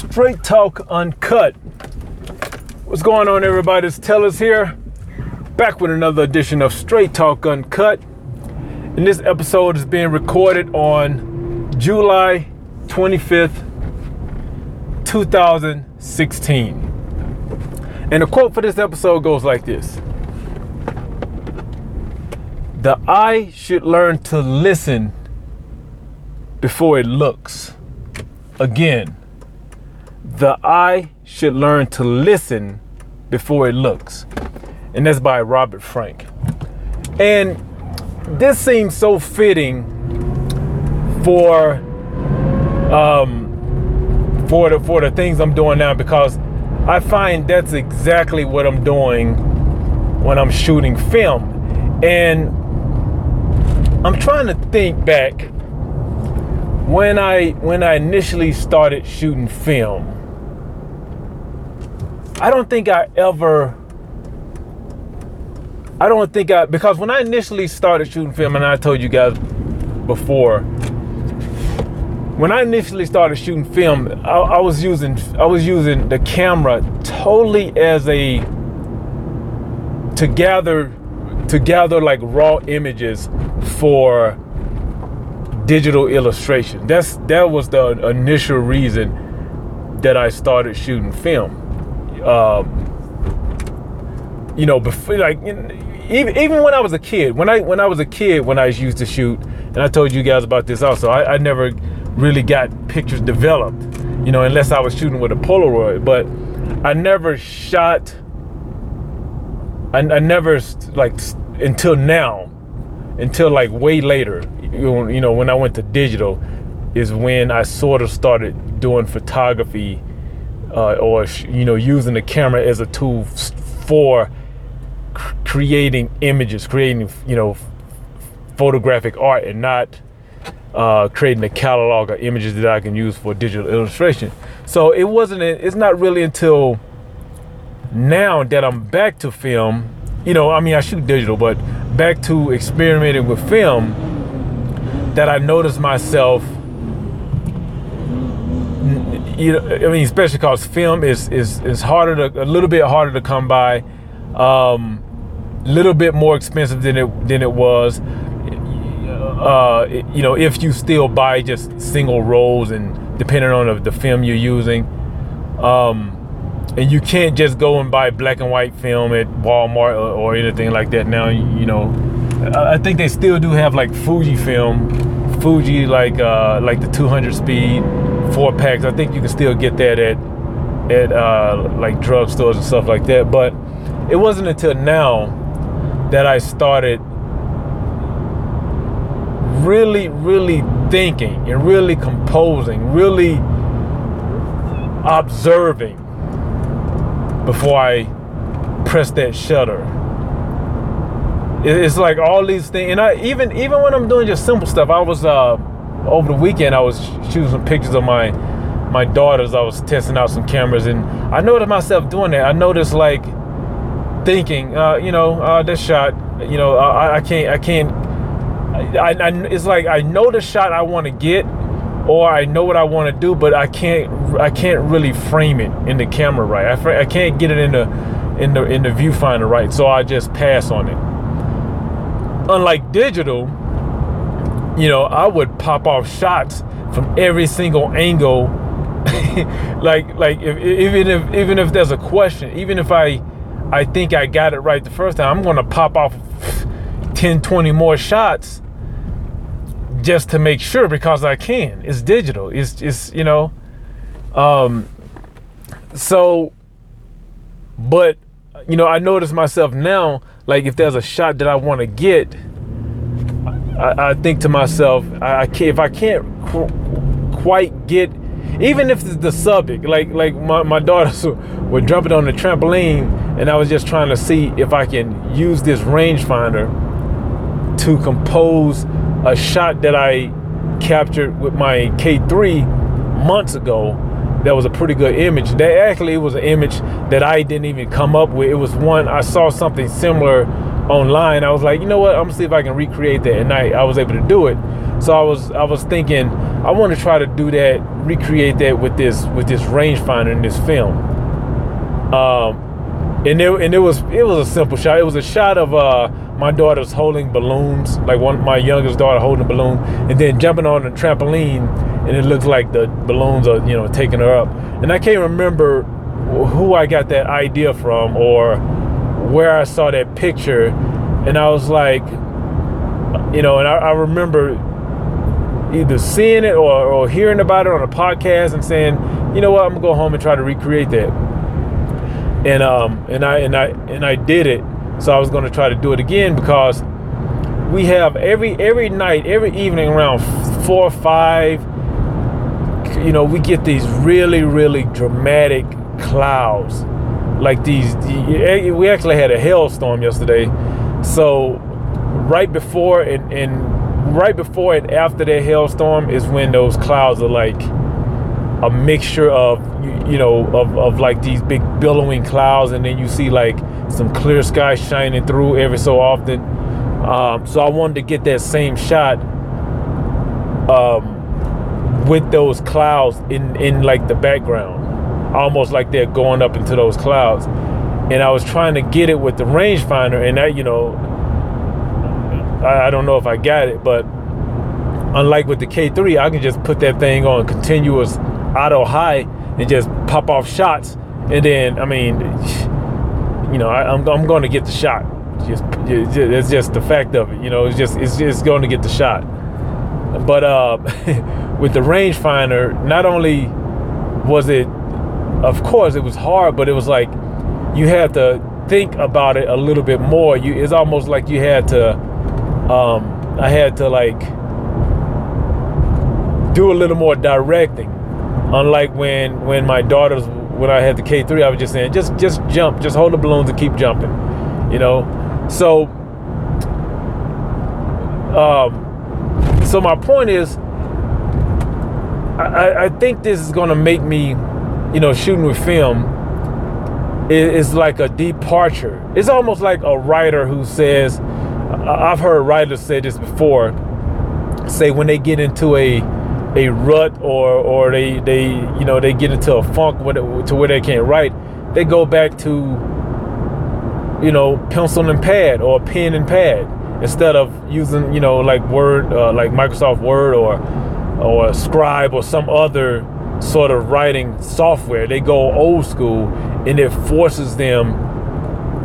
Straight Talk Uncut. What's going on, everybody? It's Tellers here, back with another edition of Straight Talk Uncut. And this episode is being recorded on July 25th, 2016. And the quote for this episode goes like this The eye should learn to listen before it looks. Again, the eye should learn to listen before it looks. And that's by Robert Frank. And this seems so fitting for um for the for the things I'm doing now because I find that's exactly what I'm doing when I'm shooting film. And I'm trying to think back when I when I initially started shooting film. I don't think I ever I don't think I because when I initially started shooting film and I told you guys before when I initially started shooting film I, I was using I was using the camera totally as a to gather to gather like raw images for digital illustration. That's that was the initial reason that I started shooting film um, you know, before like even even when I was a kid, when I when I was a kid, when I used to shoot, and I told you guys about this also, I, I never really got pictures developed, you know, unless I was shooting with a Polaroid. But I never shot. I, I never like until now, until like way later, you know, when I went to digital, is when I sort of started doing photography uh, or you know using the camera as a tool for creating images, creating you know photographic art, and not uh, creating a catalog of images that I can use for digital illustration. So it wasn't. It's not really until now that I'm back to film. You know, I mean, I shoot digital, but back to experimenting with film that I noticed myself you know, I mean, especially because film is is is harder to a little bit harder to come by, a um, little bit more expensive than it than it was. Uh, you know, if you still buy just single rolls and depending on the, the film you're using, um, and you can't just go and buy black and white film at Walmart or, or anything like that. Now, you know, I think they still do have like Fuji film, Fuji like uh, like the 200 speed four packs. I think you can still get that at at uh, like drugstores and stuff like that. But it wasn't until now that I started really, really thinking and really composing, really observing before I press that shutter. It's like all these things, and I even even when I'm doing just simple stuff, I was uh, over the weekend I was shooting some pictures of my my daughters. I was testing out some cameras, and I noticed myself doing that. I noticed like thinking, uh, you know, uh, this shot, you know, I, I can't, I can't. I, I, it's like I know the shot I want to get, or I know what I want to do, but I can't, I can't really frame it in the camera right. I, I can't get it in the, in the, in the viewfinder right. So I just pass on it. Unlike digital, you know, I would pop off shots from every single angle. like like if, even if even if there's a question, even if I I think I got it right the first time, I'm going to pop off 10 20 more shots just to make sure because I can. It's digital. It's it's you know um so but you know, I notice myself now like if there's a shot that I want to get I, I think to myself, I, I if I can't qu- quite get, even if it's the subject, like like my, my daughters were jumping on the trampoline, and I was just trying to see if I can use this rangefinder to compose a shot that I captured with my K3 months ago. That was a pretty good image. That actually it was an image that I didn't even come up with. It was one I saw something similar online. I was like, you know what? I'm gonna see if I can recreate that, and I, I was able to do it. So I was I was thinking I want to try to do that, recreate that with this with this rangefinder in this film. Um, and it, and it was it was a simple shot. It was a shot of uh, my daughter's holding balloons, like one my youngest daughter holding a balloon, and then jumping on the trampoline, and it looks like the balloons are you know taking her up. And I can't remember who I got that idea from or where I saw that picture, and I was like, you know, and I, I remember either seeing it or, or hearing about it on a podcast and saying, you know what, I'm gonna go home and try to recreate that and um and I and I and I did it. So I was to try to do it again because we have every every night, every evening around four or five. You know, we get these really really dramatic clouds, like these. We actually had a hailstorm yesterday, so right before and and right before and after that hailstorm is when those clouds are like a mixture of you, you know of, of like these big billowing clouds. And then you see like some clear sky shining through every so often. Um, so i wanted to get that same shot um, with those clouds in in like the background almost like they're going up into those clouds and i was trying to get it with the rangefinder and that you know I, I don't know if i got it but unlike with the k3 i can just put that thing on continuous auto high and just pop off shots. And then, I mean, you know, I, am I'm, I'm going to get the shot. Just, it's just the fact of it. You know, it's just it's just going to get the shot. But uh, with the rangefinder, not only was it, of course, it was hard, but it was like you had to think about it a little bit more. You, it's almost like you had to. Um, I had to like do a little more directing Unlike when when my daughters when I had the K3, I was just saying just just jump, just hold the balloons and keep jumping. You know, so um, so my point is, I, I think this is to make me, you know, shooting with film is like a departure. It's almost like a writer who says, I've heard writers say this before, say when they get into a a rut or or they they you know they get into a funk it, to where they can't write, they go back to you know pencil and pad or pen and pad instead of using you know like Word uh, like Microsoft Word or or Scribe or some other sort of writing software. They go old school and it forces them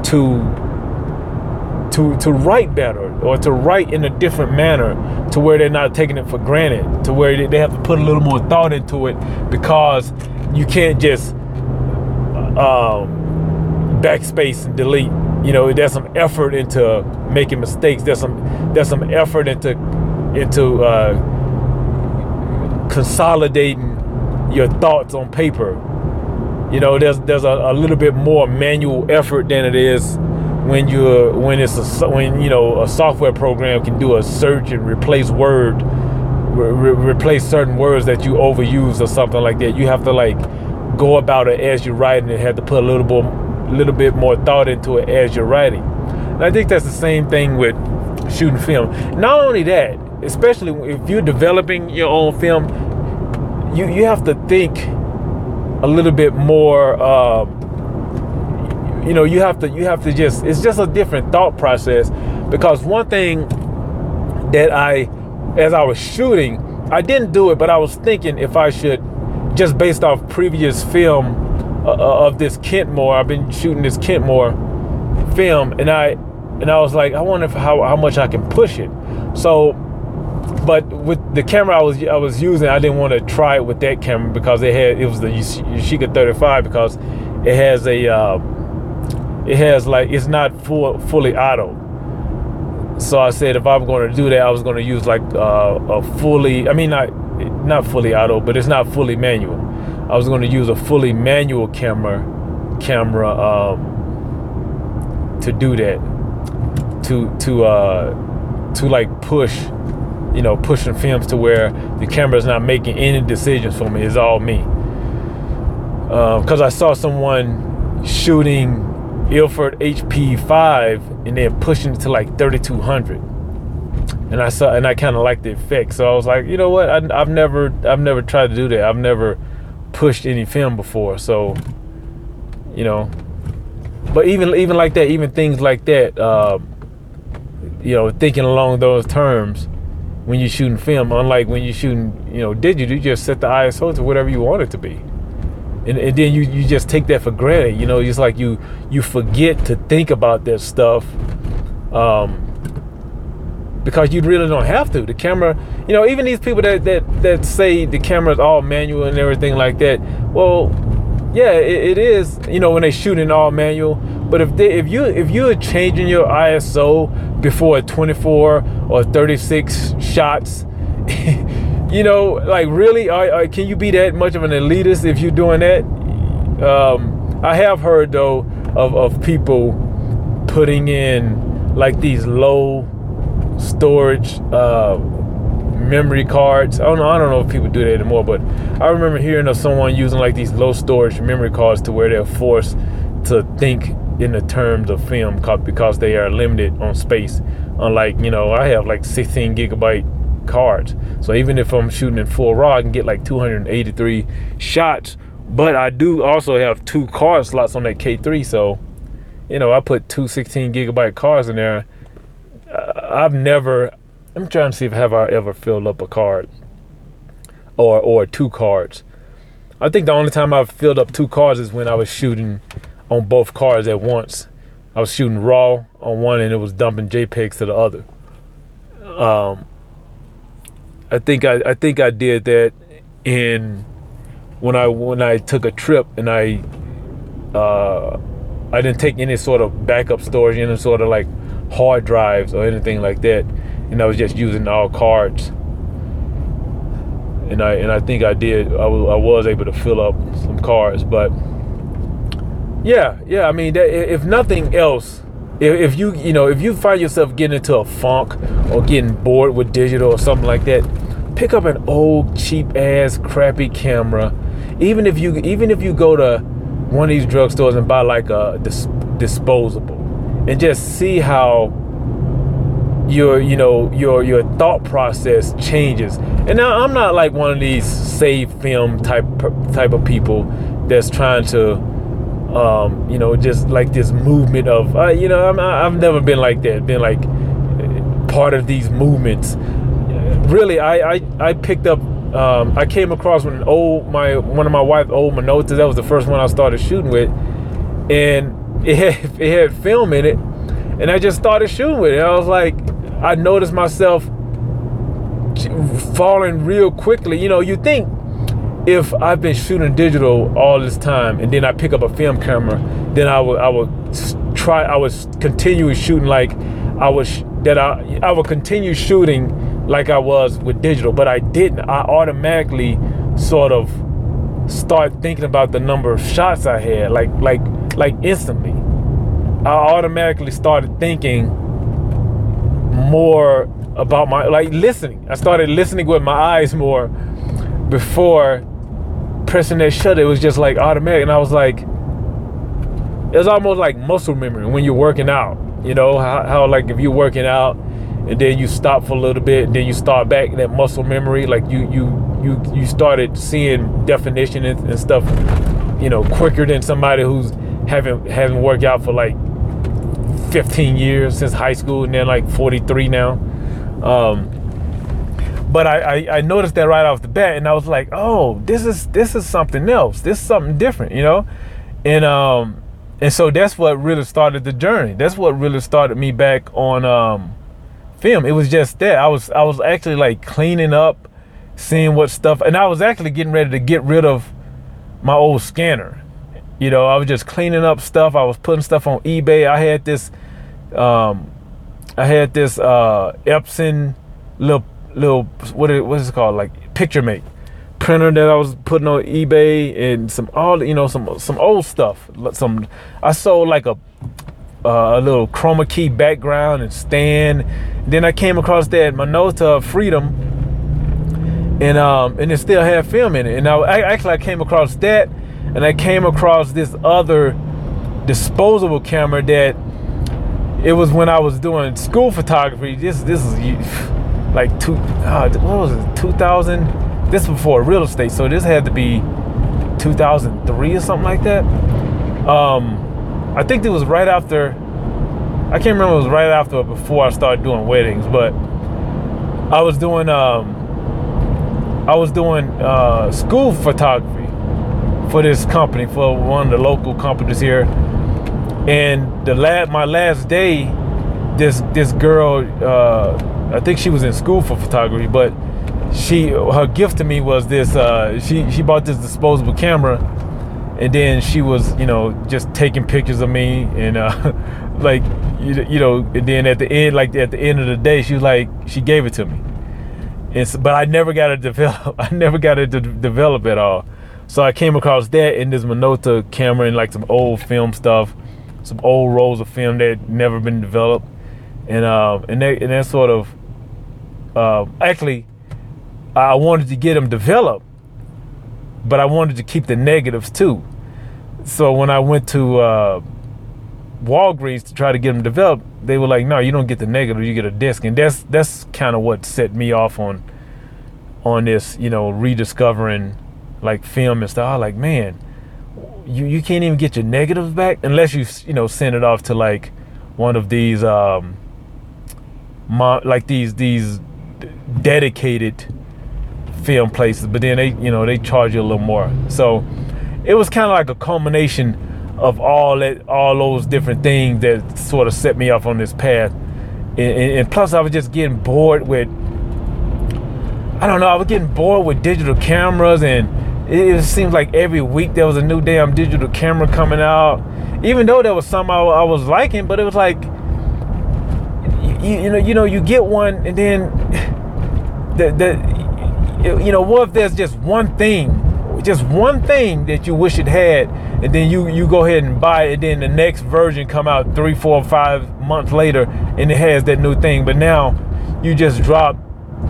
to to to write better or to write in a different manner to where they're not taking it for granted to where they have to put a little more thought into it because you can't just um, backspace and delete you know there's some effort into making mistakes there's some there's some effort into into uh, consolidating your thoughts on paper. You know there's there's a, a little bit more manual effort than it is when you're when it's a when you know a software program can do a search and replace word re- replace certain words that you overuse or something like that. You have to like go about it as you're writing and have to put a little bit little bit more thought into it as you're writing. And i think that's the same thing with shooting film. Not only that especially if you're developing your own film you you have to think a little bit more uh, you know you have to you have to just it's just a different thought process because one thing that I as I was shooting I didn't do it but I was thinking if I should just based off previous film uh, uh of this Kentmere I've been shooting this Kentmere film and I and I was like I wonder if how, how much I can push it. So but with the camera I was I was using I didn't want to try it with that camera because it had it was the Yashica 35 because it has a uh, it has like it's not full fully auto. So I said if I'm going to do that, I was going to use like uh, a fully. I mean not not fully auto, but it's not fully manual. I was going to use a fully manual camera camera um, to do that to to uh, to like push you know pushing films to where the camera is not making any decisions for me. It's all me. Because uh, I saw someone shooting Ilford HP5 and then pushing it to like 3200. and I saw and I kind of liked the effect. So I was like, you know what? I, have never I've never tried to do that. I've never pushed any film before. So you know, but even even like that, even things like that, uh, you know, thinking along those terms when you're shooting film, unlike when you're shooting, you know, digital, you just set the ISO to whatever you want it to be. And, and then you, you just take that for granted, you know, it's like you you forget to think about that stuff. Um, because you really don't have to. The camera, you know, even these people that that that say the camera's all manual and everything like that. Well, yeah, it, it is. You know, when they shoot in all manual. But if they, if you if you're changing your ISO before 24 or 36 shots, you know, like really, are, are, can you be that much of an elitist if you're doing that? Um, I have heard though of of people putting in like these low storage uh, memory cards. I don't know. I don't know if people do that anymore, but I remember hearing of someone using like these low storage memory cards to where they're forced to think in the terms of film because they are limited on space. Unlike you know, I have like 16 gigabyte cards, so even if I'm shooting in full RAW, I can get like 283 shots. But I do also have two card slots on that K3, so you know I put two 16 gigabyte cards in there. Uh, I've never I'm trying to see if have I ever filled up a card or or two cards. I think the only time I've filled up two cards is when I was shooting on both cards at once. I was shooting raw on one and it was dumping JPEGs to the other. Um, I think I, I think I did that in when I when I took a trip and I uh, I didn't take any sort of backup storage, any sort of like hard drives or anything like that and I was just using all cards. And I and I think I did. I was, I was able to fill up some cards, but yeah, yeah. I mean, that, if nothing else, if, if you you know if you find yourself getting into a funk or getting bored with digital or something like that, pick up an old cheap ass crappy camera. Even if you even if you go to one of these drugstores and buy like a dis- disposable, and just see how your you know your your thought process changes. And now i'm not like one of these save film type type of people that's trying to um, you know just like this movement of uh, you know i have never been like that been like part of these movements. Really i i, I picked up um, i came across an old my one of my wife's old Minoltas that was the first one i started shooting with. And it had, it had film in it. And i just started shooting with it. I was like I noticed myself falling real quickly. You know, you think if I've been shooting digital all this time and then I pick up a film camera, then I would I would try I would continue shooting like I was that I I would continue shooting like I was with digital, but I didn't. I automatically sort of start thinking about the number of shots I had, like like like instantly. I automatically started thinking more about my like listening. I started listening with my eyes more before pressing that shutter. It was just like automatic, and I was like, it was almost like muscle memory when you're working out. You know how, how like if you're working out and then you stop for a little bit, then you start back that muscle memory. Like you you you you started seeing definition and, and stuff, you know, quicker than somebody who's haven't haven't worked out for like 15 years since high school, and then like 43 now. Um, but I, I, I noticed that right off the bat, and I was like, oh, this is this is something else. This is something different, you know. And um, and so that's what really started the journey. That's what really started me back on um, film. It was just that I was I was actually like cleaning up, seeing what stuff, and I was actually getting ready to get rid of my old scanner. You know, I was just cleaning up stuff. I was putting stuff on eBay. I had this um, I had this uh, Epson little little what is, what is it called like Picturemate printer that I was putting on eBay and some all you know some some old stuff. Some I sold like a uh, a little chroma key background and stand. Then I came across that Minolta Freedom, and um and it still had film in it. And I, I actually I came across that, and I came across this other disposable camera that it was when I was doing school photography. This this is like two, uh, what was it, 2000? This before real estate, so this had to be 2003 or something like that. Um, I think it was right after. I can't remember. It was right after or before I started doing weddings, but I was doing um, I was doing uh, school photography for this company for one of the local companies here, and the last my last day, this this girl, uh, I think she was in school for photography, but she her gift to me was this. Uh, she she bought this disposable camera, and then she was you know just taking pictures of me and uh, like you, you know, and then at the end like at the end of the day, she was like she gave it to me. It's, but I never got to develop. I never got to develop at all. So I came across that in this Minolta camera and like some old film stuff, some old rolls of film that had never been developed, and uh, and that and that sort of uh, actually I wanted to get them developed, but I wanted to keep the negatives too. So when I went to uh, Walgreens to try to get them developed, they were like, "No, you don't get the negative. You get a disc." And that's that's kind of what set me off on on this, you know, rediscovering like film and stuff. Like, man, you you can't even get your negatives back unless you you know send it off to like one of these um mo- like these these dedicated film places. But then they you know they charge you a little more. So it was kind of like a culmination of all that, all those different things that sort of set me off on this path. And, and, and, plus, I was just getting bored with. I don't know. I was getting bored with digital cameras, and it, seems like every week there was a new damn digital camera coming out. Even though there was some I, I was liking, but it was like, you, you know, you know, you get one, and then the the, you know, what if there's just one thing just one thing that you wish it had, and then you you go ahead and buy it, and then the next version come out three, four, five months later, and it has that new thing. But now you just drop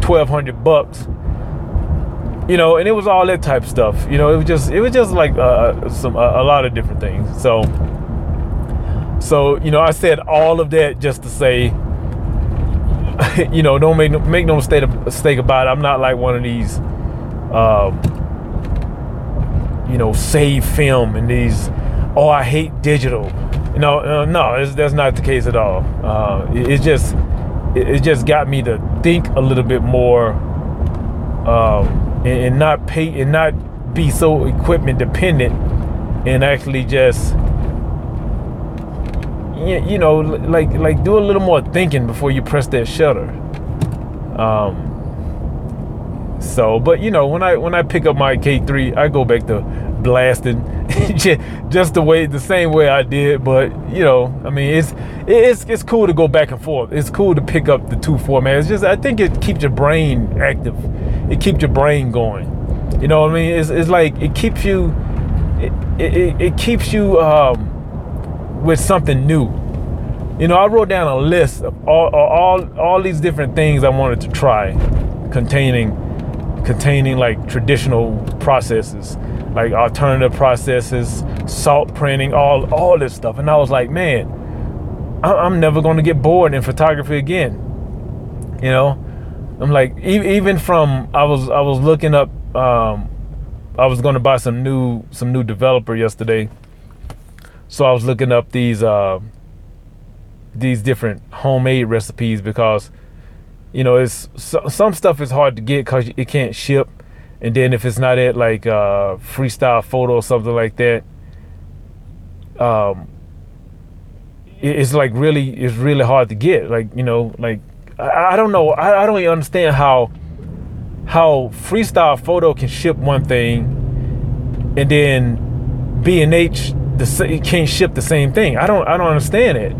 twelve hundred bucks, you know, and it was all that type of stuff. You know, it was just it was just like uh, uh some a, a lot of different things. So so you know, I said all of that just to say. you know, don't make make no mistake, mistake about it. I'm not like one of these um, you know, save film and these, oh, I hate digital. No, uh, no, that's not the case at all. Uh, it, it, just, it, it, just got me to think a little bit more, um, and, and not pay and not be so equipment dependent, and actually just, you know, like like do a little more thinking before you press that shutter. Um, so, but you know, when I when I pick up my K3, I go back to blasting just the way the same way I did. But you know, I mean, it's it's it's cool to go back and forth. It's cool to pick up the two format. It's just I think it keeps your brain active. It keeps your brain going. You know what I mean? It's it's like it keeps you it it, it keeps you um, with something new. You know, I wrote down a list of all all all these different things I wanted to try, containing containing like traditional processes, like alternative processes, salt printing, all all this stuff. And I was like, man, I'm never going to get bored in photography again. You know, I'm like even from I was I was looking up. Um, I was going to buy some new some new developer yesterday, so I was looking up these uh, these different homemade recipes because you know, it's so, some stuff is hard to get because it can't ship, and then if it's not at like uh, freestyle photo or something like that, um, it, it's like really it's really hard to get. Like you know, like I, I don't know, I, I don't even understand how how freestyle photo can ship one thing, and then B and H the can't ship the same thing. I don't I don't understand it.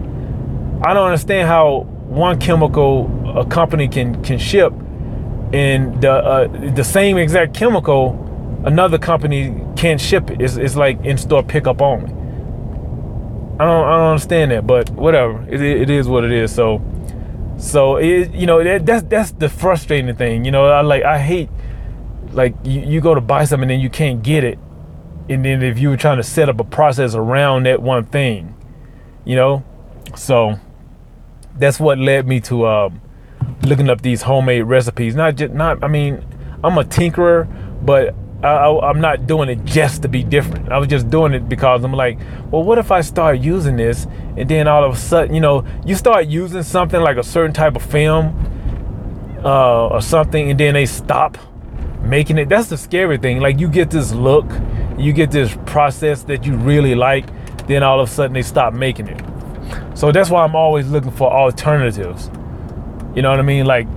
I don't understand how one chemical a company can can ship, and the uh, the same exact chemical, another company can't ship it. It's, it's like in store pickup only. I don't I don't understand that, but whatever. It, it is what it is. So so it you know that, that's that's the frustrating thing. You know I like I hate like you, you go to buy something and you can't get it, and then if you were trying to set up a process around that one thing, you know, so that's what led me to um, looking up these homemade recipes. Not just not. I mean, I'm a tinkerer, but I, am not doing it just to be different. I was just doing it because I'm like, well, what if I start using this and then all of a sudden, you know, you start using something like a certain type of film uh, or something, and then they stop making it. That's the scary thing. Like you get this look, you get this process that you really like, then all of a sudden they stop making it. So that's why I'm always looking for alternatives. You know what I mean? Like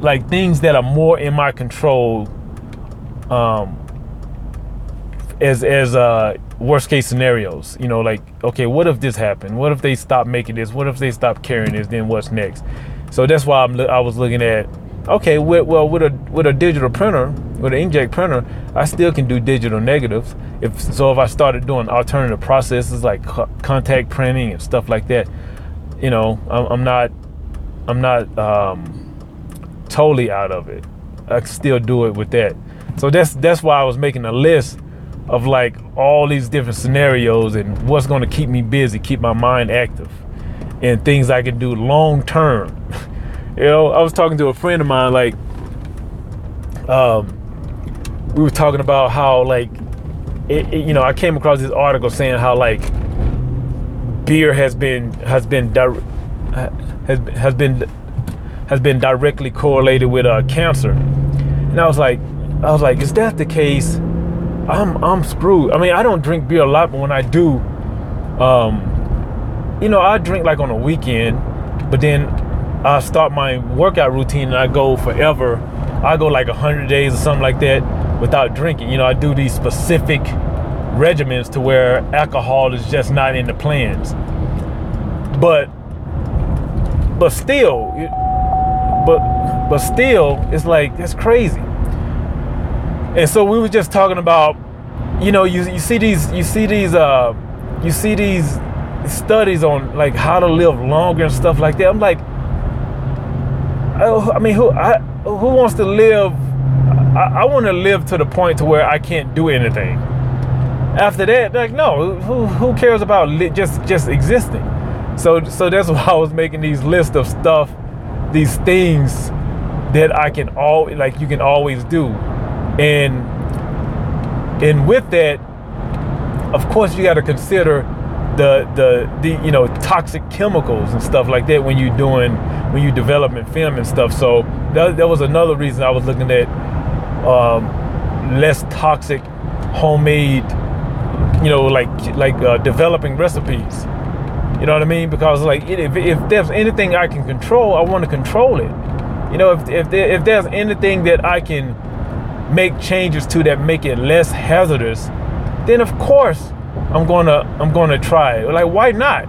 like things that are more in my control um as as uh worst case scenarios. You know, like okay, what if this happened? What if they stop making this? What if they stop carrying this? Then what's next? So that's why I'm I was looking at okay, with, well with a with a digital printer, with an inkjet printer, I still can do digital negatives. If so, if I started doing alternative processes like contact printing and stuff like that, you know, I'm, I'm not I'm not um, totally out of it. I still do it with that. So that's that's why I was making a list of like all these different scenarios and what's going to keep me busy, keep my mind active, and things I can do long term. you know, I was talking to a friend of mine, like, um, we were talking about how like, it, it, you know, I came across this article saying how like beer has been has been has has been has been directly correlated with uh, cancer, and I was like, I was like, is that the case? I'm I'm screwed. I mean, I don't drink beer a lot, but when I do, um, you know, I drink like on a weekend, but then I start my workout routine and I go forever. I go like hundred days or something like that without drinking. You know, I do these specific regimens to where alcohol is just not in the plans. But but still, but but still, it's like it's crazy. And so we were just talking about, you know, you, you see these you see these uh you see these studies on like how to live longer and stuff like that. I'm like, I, I mean, who I, who wants to live? I, I want to live to the point to where I can't do anything. After that, like, no, who who cares about li- just just existing? So so that's why I was making these lists of stuff, these things that I can all like you can always do and and with that, of course, you got to consider the the the you know toxic chemicals and stuff like that when you're doing when you're developing film and stuff. So that, that was another reason I was looking at um, less toxic homemade, you know, like like uh, developing recipes. You know what I mean? Because like if, if there's anything I can control, I want to control it. You know, if if, there, if there's anything that I can make changes to that make it less hazardous, then of course I'm gonna I'm gonna try. Like why not?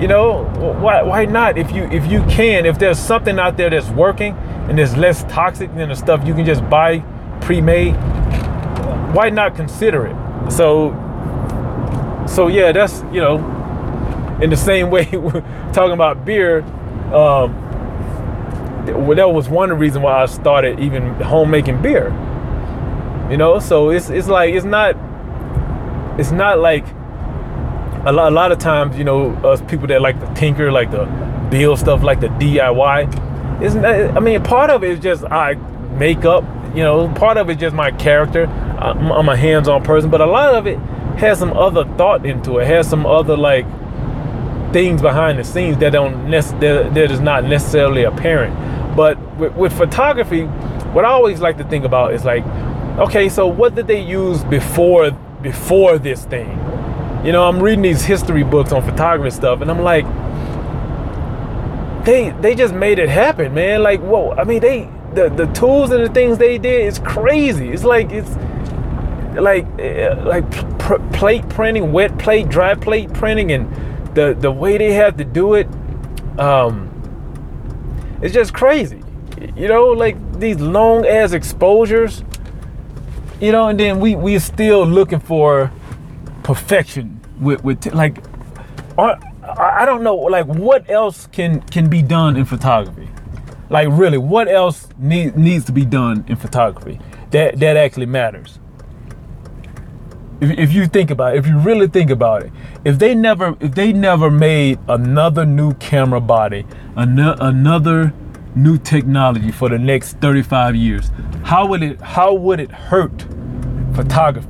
You know, why why not? If you if you can, if there's something out there that's working and is less toxic than the stuff you can just buy pre-made, why not consider it? So so yeah, that's you know, in the same way we're talking about beer. Um, well, that was one reasons why I started even homemaking beer you know? So it's it's like it's not it's not like a lot, a lot of times you know us people that like to tinker like to build stuff like the diy isn't i mean part of it is just i make up you know? Part of it is just my character. I'm, a hands-on person but a lot of it has some other thought into it. Has some other like things behind the scenes that don't nec- that, that is not necessarily apparent. But with, with photography what i always like to think about is like okay, so what did they use before before this thing? You know, I'm reading these history books on photography stuff, and I'm like, they they just made it happen, man. Like, whoa, I mean, they the the tools and the things they did is crazy. It's like it's like eh, like pr- plate printing, wet plate, dry plate printing, and the the way they have to do it, um, it's just crazy. You know, like these long ass exposures you know, and then we we're still looking for perfection with with like, I don't know, like what else can can be done in photography? Like really, what else need, needs to be done in photography that that actually matters? If, if you think about it, if you really think about it, if they never if they never made another new camera body, an- another new technology for the next 35 years, how would it how would it hurt photography?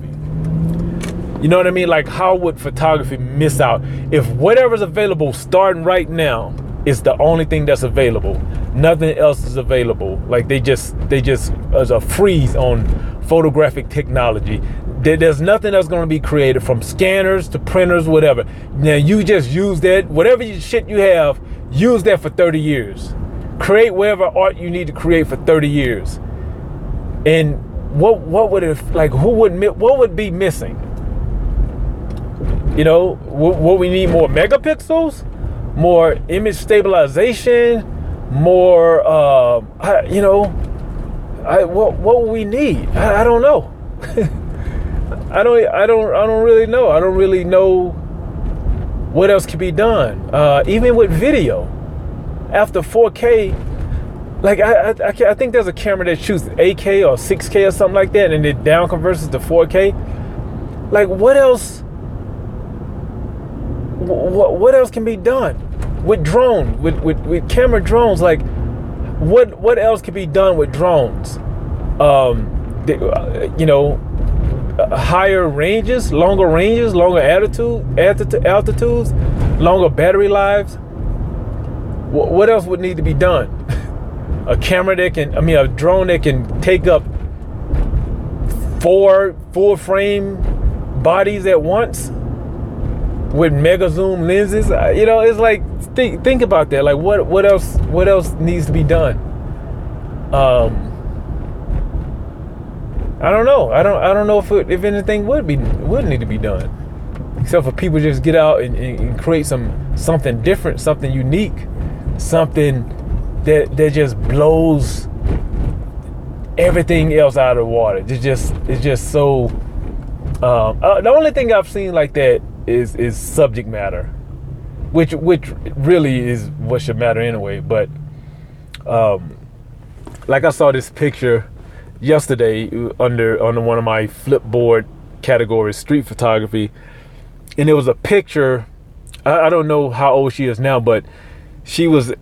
You know what I mean? Like how would photography miss out if whatever's available starting right now is the only thing that's available. Nothing else is available. Like they just they just as a freeze on photographic technology. There's nothing that's going to be created from scanners to printers, whatever. Now you just use that whatever shit you have, use that for 30 years. Create whatever art you need to create for 30 years. And what what would it like? Who would what would be missing? You know, what we need more megapixels more image stabilization, more, uh, you know, I, what what we need? I, I don't know. I don't I don't I don't really know. I don't really know what else can be done. Uh, even with video, after 4K, like I, I, I think there's a camera that shoots 8K or 6K or something like that, and it down converts to 4K. Like what else? What what else can be done? with drone with, with, with camera drones like what what else could be done with drones um uh, you know higher ranges longer ranges longer altitude altitudes longer battery lives what else would need to be done a camera that can i mean a drone that can take up four full frame bodies at once with mega zoom lenses. You know, it's like think think about that. Like what what else what else needs to be done? Um I don't know. I don't I don't know if it, if anything would be would need to be done. Except for people just get out and, and create some something different, something unique, something that that just blows everything else out of the water. It's just it's just so um, uh, the only thing I've seen like that is is subject matter, which which really is what should matter anyway. But um, like I saw this picture yesterday under under one of my flipboard categories, street photography, and it was a picture. I, I don't know how old she is now, but she was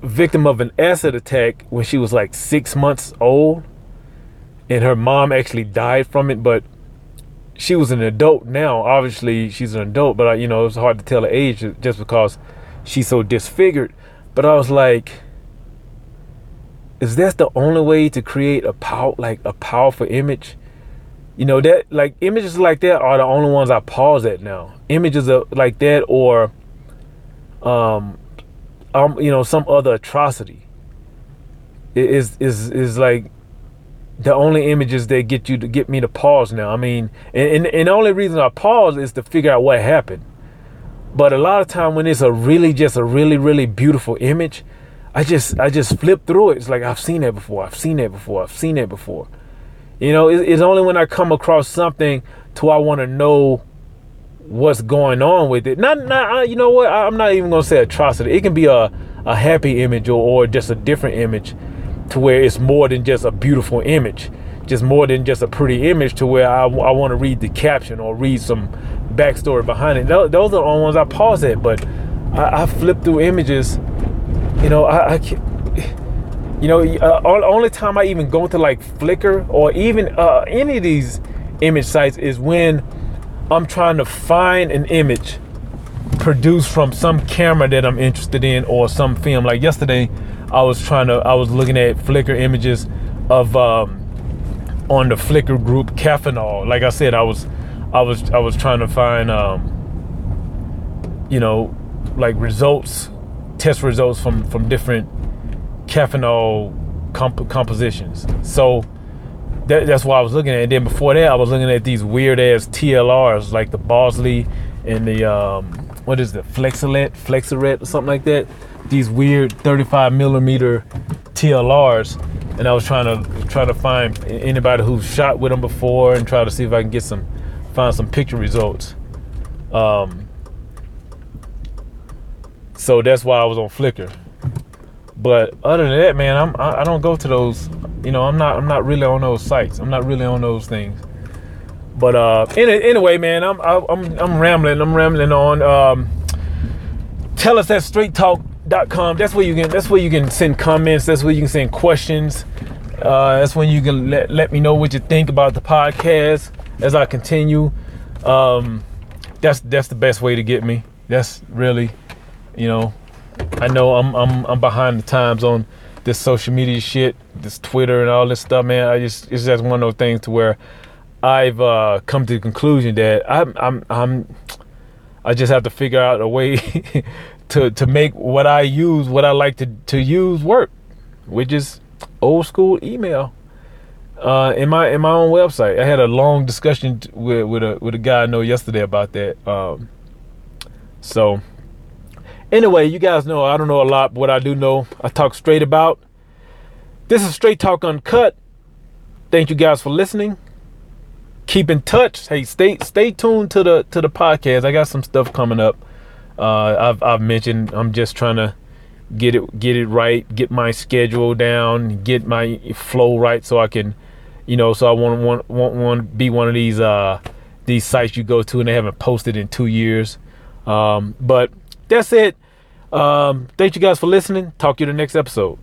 victim of an acid attack when she was like six months old, and her mom actually died from it. But she was an adult now. Obviously, she's an adult, but I, you know, it's hard to tell her age just because she's so disfigured. But I was like, is that the only way to create a power, like a powerful image? You know that like images like that are the only ones I pause at now. Images of like that or, um, um, you know, some other atrocity. Is is is like the only images that get you to get me to pause now. I mean, and, and, and, the only reason I pause is to figure out what happened. But a lot of time when it's a really just a really really beautiful image, I just I just flip through it. It's like I've seen that before. I've seen that before. I've seen that before. You know, it, it's only when I come across something to I want to know what's going on with it. Not not you know what? I'm not even gonna say atrocity. It can be a a happy image or, or just a different image to where it's more than just a beautiful image, just more than just a pretty image to where I, I want to read the caption or read some backstory behind it. Those, those are the only ones I pause at, but I, I flip through images. You know, I, I you know, uh, only time I even go to like Flickr or even uh, any of these image sites is when I'm trying to find an image produced from some camera that I'm interested in or some film. Like yesterday, I was trying to I was looking at Flickr images of um, on the Flickr group Caffeinol. Like I said, I was I was I was trying to find um, you know like results test results from from different caffeinol comp- compositions. So that, that's what I was looking at. And then before that, I was looking at these weird ass TLRs like the Bolsey and the um, what is the Flexilet, Flexiret or something like that these weird 35 millimeter TLRs, and I was trying to try to find anybody who's shot with them before and try to see if I can get some find some picture results. Um, so that's why I was on Flickr. But other than that, man, I'm I, I don't go to those. You know, I'm not I'm not really on those sites. I'm not really on those things. But uh, in, anyway, man, I'm I'm I'm rambling. I'm rambling on. Um, tell us at Straight Talk com. That's where you can. That's where you can send comments. That's where you can send questions. Uh, that's when you can let, let me know what you think about the podcast as I continue. Um, that's that's the best way to get me. That's really, you know, I know I'm I'm I'm behind the times on this social media shit, this Twitter and all this stuff, man. I just it's just one of those things to where I've uh, come to the conclusion that I'm I'm I'm I just have to figure out a way to to make what I use, what I like to to use work, which is old school email. Uh, in my in my own website, I had a long discussion with with a with a guy I know yesterday about that. Um, so anyway, you guys know I don't know a lot, but what I do know, I talk straight about. This is Straight Talk Uncut. Thank you guys for listening. Keep in touch. Hey, stay stay tuned to the to the podcast. I got some stuff coming up. Uh, I've I've mentioned I'm just trying to get it get it right, get my schedule down, get my flow right, so I can, you know, so I want want want want be one of these uh these sites you go to and they haven't posted in two years. Um, but that's it. Um, thank you guys for listening. Talk to you the next episode.